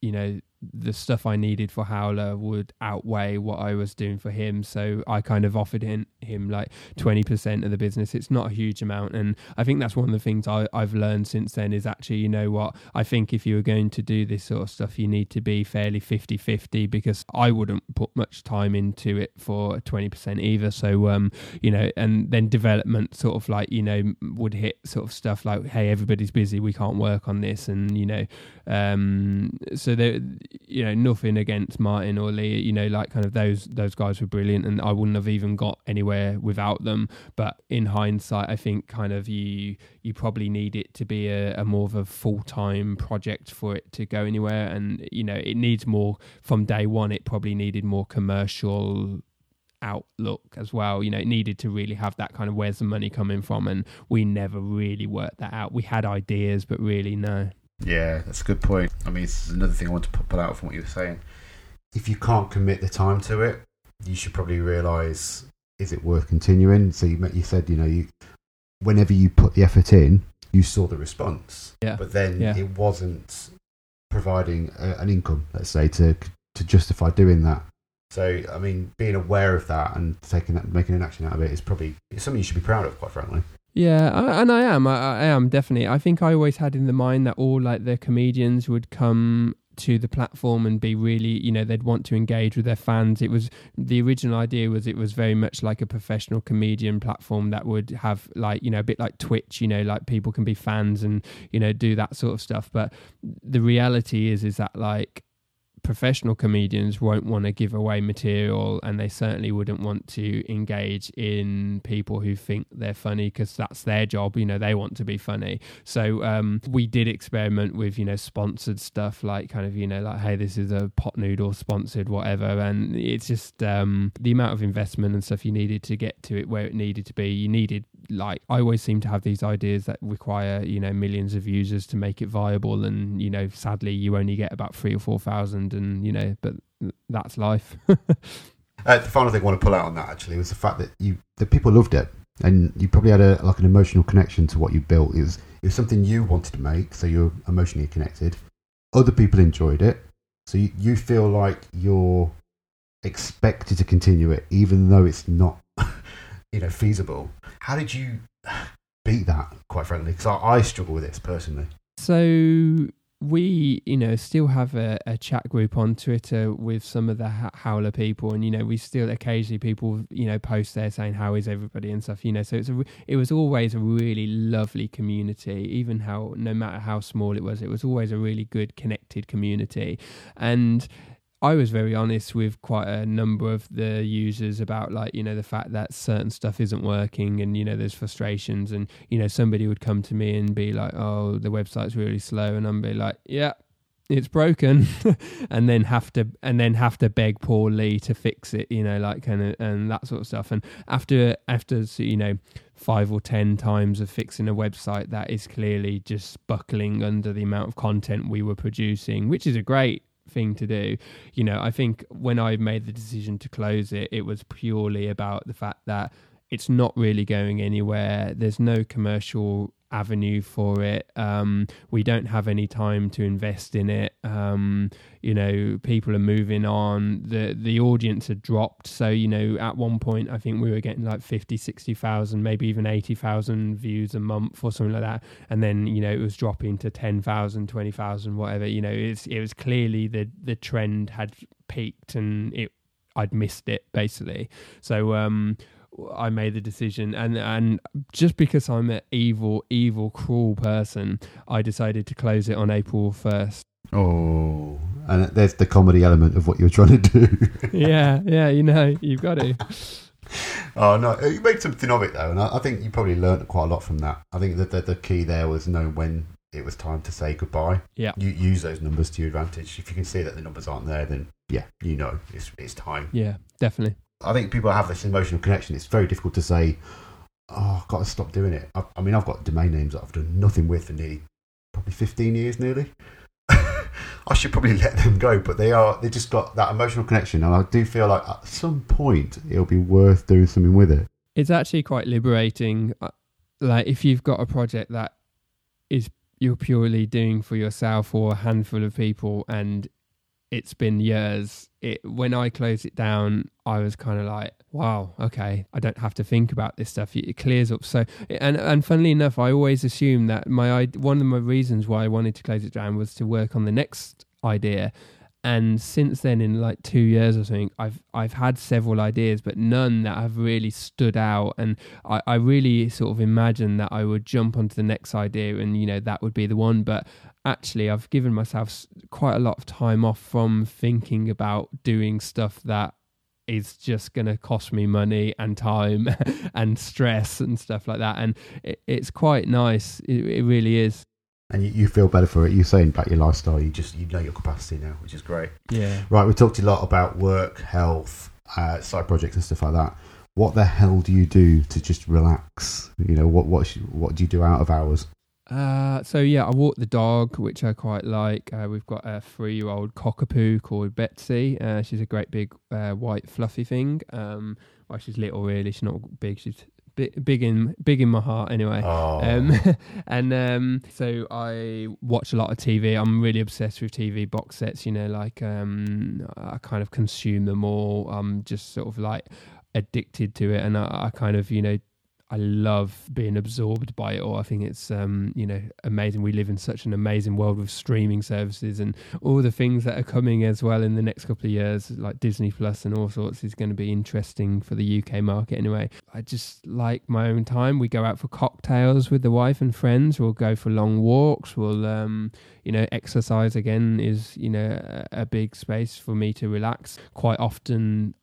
you know, the stuff I needed for Howler would outweigh what I was doing for him. So I kind of offered him, him like 20% of the business. It's not a huge amount. And I think that's one of the things I, I've learned since then is actually, you know what, I think if you were going to do this sort of stuff, you need to be fairly 50 50 because I wouldn't put much time into it for 20% either. So, um, you know, and then development sort of like, you know, would hit sort of stuff like, hey, everybody's busy, we can't work on this. And, you know, um, so there, you know, nothing against Martin or Lee. You know, like kind of those those guys were brilliant, and I wouldn't have even got anywhere without them. But in hindsight, I think kind of you you probably need it to be a, a more of a full time project for it to go anywhere, and you know, it needs more from day one. It probably needed more commercial outlook as well. You know, it needed to really have that kind of where's the money coming from, and we never really worked that out. We had ideas, but really no. Yeah, that's a good point. I mean, this is another thing I want to pull out from what you were saying. If you can't commit the time to it, you should probably realise is it worth continuing. So you you said you know you whenever you put the effort in, you saw the response. Yeah. But then yeah. it wasn't providing a, an income, let's say, to to justify doing that. So I mean, being aware of that and taking that, making an action out of it is probably something you should be proud of, quite frankly. Yeah, and I am. I, I am definitely. I think I always had in the mind that all like the comedians would come to the platform and be really you know they'd want to engage with their fans it was the original idea was it was very much like a professional comedian platform that would have like you know a bit like twitch you know like people can be fans and you know do that sort of stuff but the reality is is that like professional comedians won't want to give away material and they certainly wouldn't want to engage in people who think they're funny because that's their job you know they want to be funny. So um, we did experiment with you know sponsored stuff like kind of you know like hey this is a pot noodle sponsored whatever and it's just um, the amount of investment and stuff you needed to get to it where it needed to be you needed like I always seem to have these ideas that require you know millions of users to make it viable, and you know sadly you only get about three or four thousand, and you know but that's life. uh, the final thing I want to pull out on that actually was the fact that you the people loved it, and you probably had a like an emotional connection to what you built. It was it was something you wanted to make, so you're emotionally connected. Other people enjoyed it, so you, you feel like you're expected to continue it, even though it's not you know feasible. How did you beat that? Quite frankly, because I, I struggle with this personally. So we you know still have a, a, chat group on twitter with some of the howler people and you know we still occasionally people you know post there saying how is everybody and stuff you know so it's a it was always a really lovely community even how no matter how small it was it was always a really good connected community and I was very honest with quite a number of the users about like you know the fact that certain stuff isn't working and you know there's frustrations and you know somebody would come to me and be like oh the website's really slow and I'm be like yeah it's broken and then have to and then have to beg poor Lee to fix it you know like kind of and that sort of stuff. And after after you know five or ten times of fixing a website that is clearly just buckling under the amount of content we were producing which is a great thing to do. You know, I think when I made the decision to close it, it was purely about the fact that it's not really going anywhere. There's no commercial avenue for it. Um, we don't have any time to invest in it. Um, you know, people are moving on. The the audience had dropped. So, you know, at one point I think we were getting like 50, 60,000, maybe even 80,000 views a month or something like that. And then, you know, it was dropping to 10,000, 20,000, whatever. You know, it's it was clearly the the trend had peaked and it I'd missed it basically. So um I made the decision, and and just because I'm an evil, evil, cruel person, I decided to close it on April first. Oh, and there's the comedy element of what you're trying to do. yeah, yeah, you know, you've got to. oh no, you made something of it though, and I, I think you probably learned quite a lot from that. I think that the, the key there was knowing when it was time to say goodbye. Yeah, you use those numbers to your advantage. If you can see that the numbers aren't there, then yeah, you know it's it's time. Yeah, definitely. I think people have this emotional connection. It's very difficult to say, "Oh, I've got to stop doing it." I, I mean, I've got domain names that I've done nothing with for nearly, probably fifteen years, nearly. I should probably let them go, but they are they just got that emotional connection, and I do feel like at some point it'll be worth doing something with it. It's actually quite liberating. Uh, like if you've got a project that is you're purely doing for yourself or a handful of people, and it's been years. It when I closed it down, I was kind of like, wow, okay, I don't have to think about this stuff. It clears up. So, and and funnily enough, I always assumed that my one of my reasons why I wanted to close it down was to work on the next idea. And since then, in like two years or something, I've I've had several ideas, but none that have really stood out. And I, I really sort of imagined that I would jump onto the next idea, and you know that would be the one. But actually I've given myself quite a lot of time off from thinking about doing stuff that is just going to cost me money and time and stress and stuff like that. And it, it's quite nice. It, it, really is. And you, you, feel better for it. You're saying about your lifestyle. You just you know your capacity now, which is great. Yeah. Right. We talked a lot about work, health, uh, side projects, and stuff like that. What the hell do you do to just relax? You know what what what do you do out of hours? Uh, so yeah, I walk the dog, which I quite like. Uh, we've got a three-year-old cockapoo called Betsy. Uh, she's a great big uh, white fluffy thing. Um, well, she's little really. She's not big. She's big, big in big in my heart anyway. Oh. Um, and um, so I watch a lot of TV. I'm really obsessed with TV box sets. You know, like um, I kind of consume them all. I'm just sort of like addicted to it, and I, I kind of you know I love being absorbed by it all. I think it's um, you know amazing. We live in such an amazing world with streaming services and all the things that are coming as well in the next couple of years, like Disney Plus and all sorts, is going to be interesting for the UK market anyway. I just like my own time. We go out for cocktails with the wife and friends. We'll go for long walks. We'll um, you know exercise again is you know a, a big space for me to relax. Quite often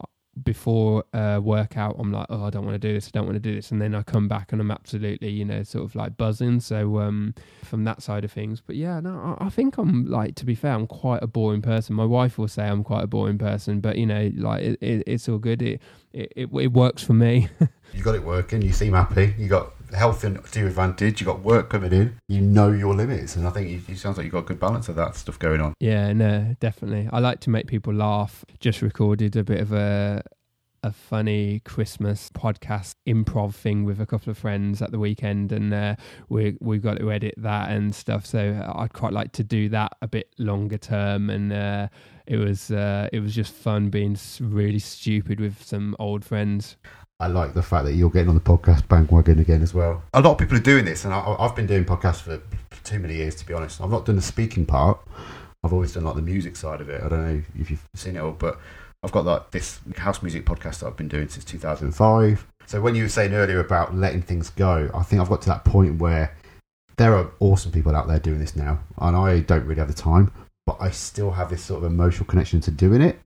before a workout, I'm like, oh, I don't want to do this, I don't want to do this, and then I come back and I'm absolutely, you know, sort of like buzzing. So um, from that side of things, but yeah, no, I, I think I'm like, to be fair, I'm quite a boring person. My wife will say I'm quite a boring person, but you know, like it, it, it's all good. It, it it, it works for me. you got it working. You seem happy. You got health to your advantage. You got work coming in. You know your limits, and I think it sounds like you got a good balance of that stuff going on. Yeah, no, definitely. I like to make people laugh. Just recorded a bit of a a funny Christmas podcast improv thing with a couple of friends at the weekend, and uh, we we've got to edit that and stuff. So I'd quite like to do that a bit longer term, and uh, it was uh, it was just fun being really stupid with some old friends. I like the fact that you're getting on the podcast bandwagon again as well. A lot of people are doing this, and I, have been doing podcasts for too many years, to be honest. I've not done the speaking part. I've always done like the music side of it. I don't know if you've seen it all, but I've got like this house music podcast that I've been doing since 2005. So when you were saying earlier about letting things go, I think I've got to that point where there are awesome people out there doing this now, and I don't really have the time, but I still have this sort of emotional connection to doing it.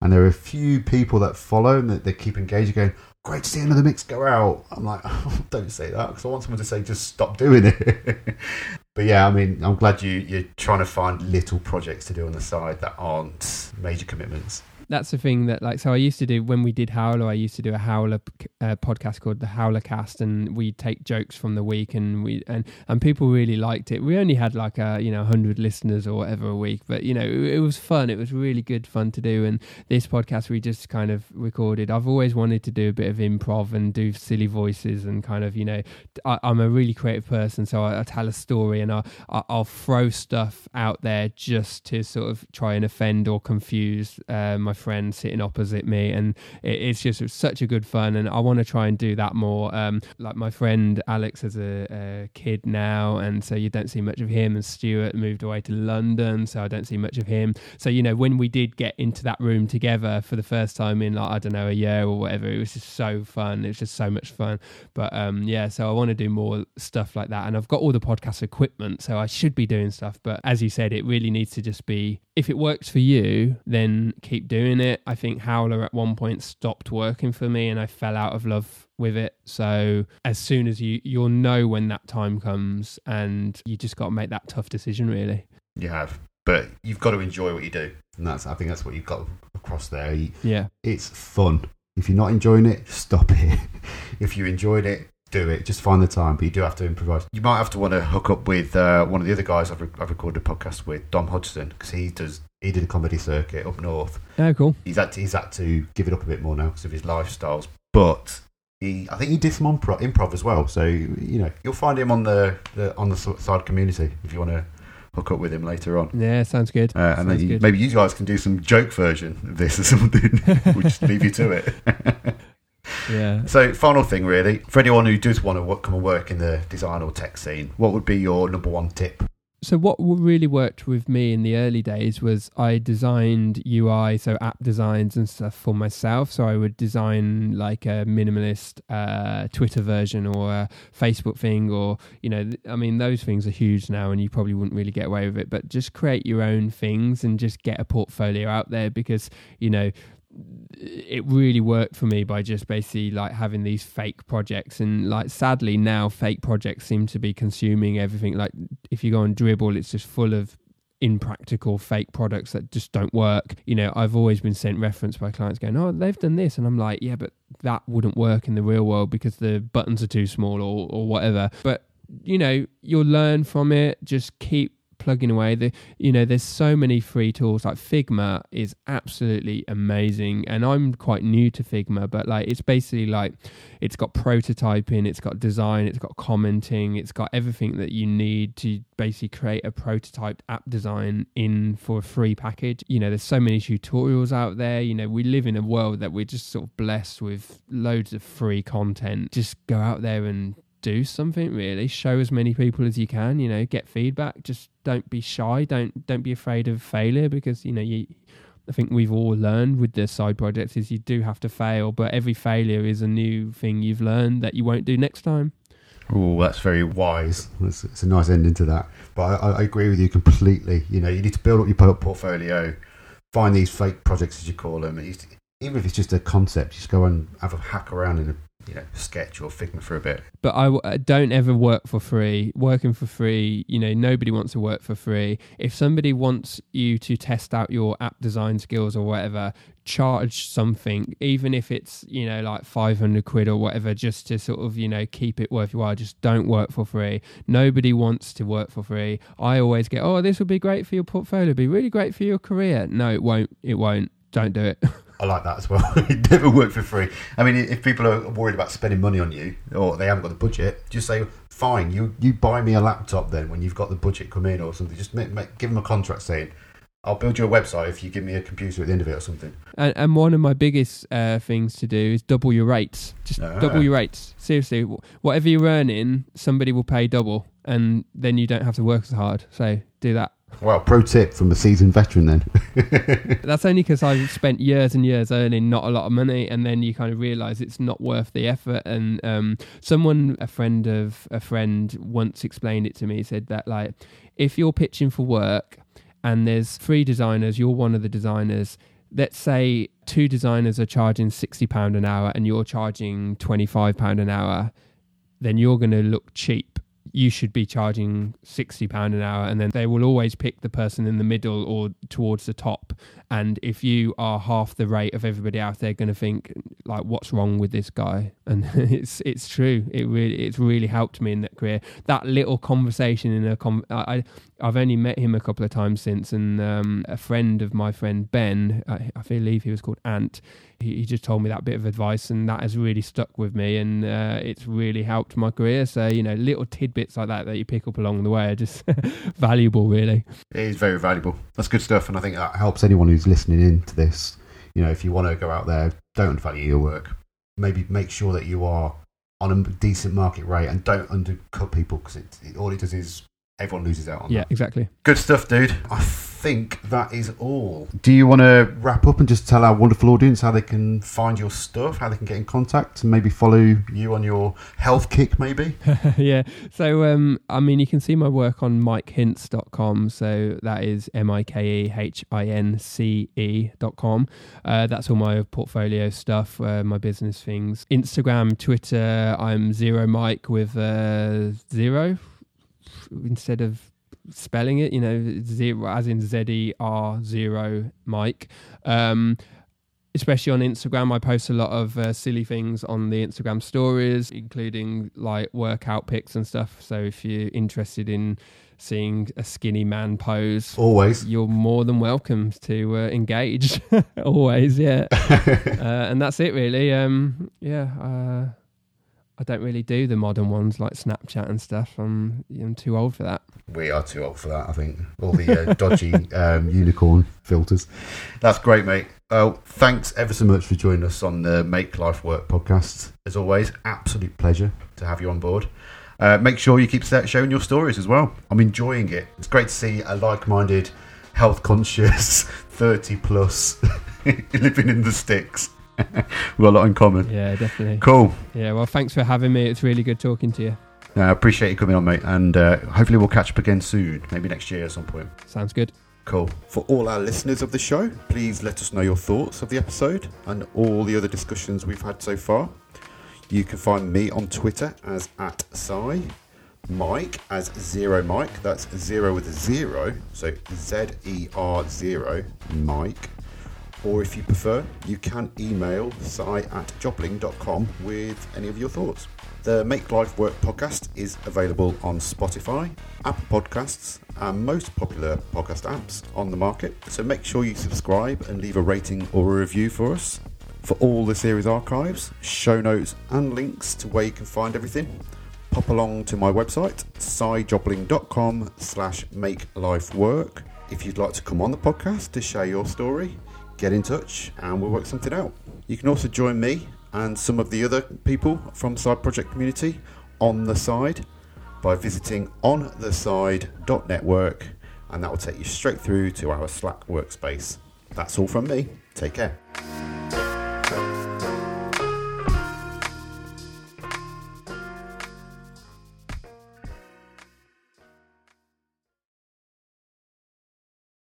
And there are a few people that follow and that they keep engaging, going, great to see another mix go out. I'm like, oh, don't say that because I want someone to say, just stop doing it. but yeah, I mean, I'm glad you, you're trying to find little projects to do on the side that aren't major commitments. That's the thing that like so I used to do when we did Howler. I used to do a Howler uh, podcast called the Howler Cast, and we take jokes from the week, and we and and people really liked it. We only had like a you know hundred listeners or whatever a week, but you know it, it was fun. It was really good fun to do. And this podcast we just kind of recorded. I've always wanted to do a bit of improv and do silly voices and kind of you know I, am a really creative person, so I, I tell a story and I, I I'll throw stuff out there just to sort of try and offend or confuse uh, my friend sitting opposite me, and it, it's just such a good fun. And I want to try and do that more. Um, like my friend Alex has a, a, kid now, and so you don't see much of him. And Stuart moved away to London, so I don't see much of him. So you know, when we did get into that room together for the first time in like I don't know a year or whatever, it was just so fun. It was just so much fun. But um, yeah, so I want to do more stuff like that, and I've got all the podcast equipment, so I should be doing stuff. But as you said, it really needs to just be if it works for you, then keep doing it. I think Howler at one point stopped working for me and I fell out of love with it. So as soon as you you'll know when that time comes and you just got to make that tough decision really. You have. But you've got to enjoy what you do. And that's I think that's what you've got across there. You, yeah. It's fun. If you're not enjoying it, stop it. if you enjoyed it, do it. Just find the time, but you do have to improvise. You might have to want to hook up with uh, one of the other guys I've, re- I've recorded a podcast with, Dom Hodgson, because he does he did a comedy circuit up north. Oh, cool. He's had to, he's had to give it up a bit more now because of his lifestyles, but. He, I think he did some improv, improv as well, so you know you'll find him on the, the on the side community if you want to hook up with him later on. Yeah, sounds good. Uh, and sounds then you, maybe you guys can do some joke version of this or something. we'll just leave you to it. Yeah. So, final thing, really, for anyone who does want to work, come and work in the design or tech scene, what would be your number one tip? So, what really worked with me in the early days was I designed UI, so app designs and stuff for myself. So, I would design like a minimalist uh, Twitter version or a Facebook thing, or, you know, I mean, those things are huge now and you probably wouldn't really get away with it, but just create your own things and just get a portfolio out there because, you know, it really worked for me by just basically like having these fake projects. And like sadly now fake projects seem to be consuming everything. Like if you go on Dribbble it's just full of impractical fake products that just don't work. You know i've always been sent reference by clients going oh they've done this. And i'm like yeah but that wouldn't work in the real world because the buttons are too small or, or whatever. But you know you'll learn from it. Just keep plugging away. The you know, there's so many free tools. Like Figma is absolutely amazing, and I'm quite new to Figma, but like it's basically like it's got prototyping, it's got design, it's got commenting, it's got everything that you need to basically create a prototyped app design in for a free package. You know, there's so many tutorials out there. You know, we live in a world that we're just sort of blessed with loads of free content. Just go out there and do something really show as many people as you can you know get feedback just don't be shy don't don't be afraid of failure because you know you I think we've all learned with the side projects is you do have to fail, but every failure is a new thing you've learned that you won't do next time. Oh, that's very wise. It's, it's, a nice ending to that. But I, I, agree with you completely. You know, you need to build up your portfolio, find these fake projects as you call them. Even if it's just a concept, just go and have a hack around in a you know sketch or figma for a bit. But I uh, don't ever work for free. Working for free you know nobody wants to work for free. If somebody wants you to test out your app design skills or whatever charge something even if it's you know like 500 quid or whatever just to sort of you know keep it worth your while. Just don't work for free. Nobody wants to work for free. I always get oh this will be great for your portfolio. Be really great for your career. No it won't. It won't. Don't do it I like that as well. it never worked for free. I mean, if people are worried about spending money on you or they haven't got the budget, just say, fine, you, you buy me a laptop then when you've got the budget come in or something. Just make, make, give them a contract saying, I'll build you a website if you give me a computer at the end of it or something. And, and one of my biggest uh, things to do is double your rates. Just ah. double your rates. Seriously, whatever you're earning, somebody will pay double, and then you don't have to work as hard. So do that. Well, pro tip from a seasoned veteran then. That's only because I've spent years and years earning not a lot of money, and then you kind of realise it's not worth the effort. And um, someone, a friend of a friend, once explained it to me. Said that like, if you're pitching for work and there's three designers, you're one of the designers. Let's say two designers are charging sixty pound an hour, and you're charging twenty five pound an hour. Then you're going to look cheap you should be charging sixty pound an hour, and then they will always pick the person in the middle or towards the top. And if you are half the rate of everybody else, they're going to think like, "What's wrong with this guy?" And it's it's true. It really it's really helped me in that career. That little conversation in a com- I I've only met him a couple of times since, and um, a friend of my friend Ben, I, I believe he was called Ant he, he just told me that bit of advice, and that has really stuck with me, and uh, it's really helped my career. So you know, little tidbits like that that you pick up along the way are just valuable, really. It is very valuable. That's good stuff, and I think that helps anyone who's listening in to this. You know, if you want to go out there, don't value your work. Maybe make sure that you are on a decent market rate and don't undercut people because it, it, all it does is everyone loses out on. Yeah, that. exactly. Good stuff, dude. I think that is all. Do you want to wrap up and just tell our wonderful audience how they can find your stuff, how they can get in contact, and maybe follow you on your health kick, maybe? yeah. So, um, I mean, you can see my work on mikehince.com. So that is M I K E H I N C E.com. Uh, that's all my portfolio stuff, uh, my business things. Instagram, Twitter, I'm Zero Mike with uh, zero instead of spelling it, you know, zero as in Z E R zero Mike. Um, especially on Instagram, I post a lot of uh, silly things on the Instagram stories, including like workout pics and stuff. So if you're interested in seeing a skinny man pose, always you're more than welcome to uh, engage. always, yeah. uh, and that's it, really. Um, yeah. I don't really do the modern ones like Snapchat and stuff. I'm I'm too old for that. We are too old for that, I think. All the uh, dodgy um, unicorn filters. That's great, mate. Well, thanks ever so much for joining us on the Make Life Work podcast. As always, absolute pleasure to have you on board. Uh, make sure you keep sharing your stories as well. I'm enjoying it. It's great to see a like-minded, health-conscious, 30 plus living in the sticks. We've got a lot in common. Yeah, definitely. Cool. Yeah, well, thanks for having me. It's really good talking to you. I appreciate you coming on, mate. And uh, hopefully we'll catch up again soon, maybe next year at some point. Sounds good. Cool. For all our listeners of the show, please let us know your thoughts of the episode and all the other discussions we've had so far. You can find me on Twitter as at Si, Mike as Zero Mike, that's zero with a zero, so Z E R zero Mike or if you prefer, you can email si at jobling.com with any of your thoughts. The Make Life Work podcast is available on Spotify, Apple Podcasts, and most popular podcast apps on the market. So make sure you subscribe and leave a rating or a review for us. For all the series archives, show notes, and links to where you can find everything, pop along to my website, sijobling.com slash make life work. If you'd like to come on the podcast to share your story, get in touch and we'll work something out. You can also join me and some of the other people from Side Project Community on the side by visiting ontheside.network and that will take you straight through to our Slack workspace. That's all from me. Take care.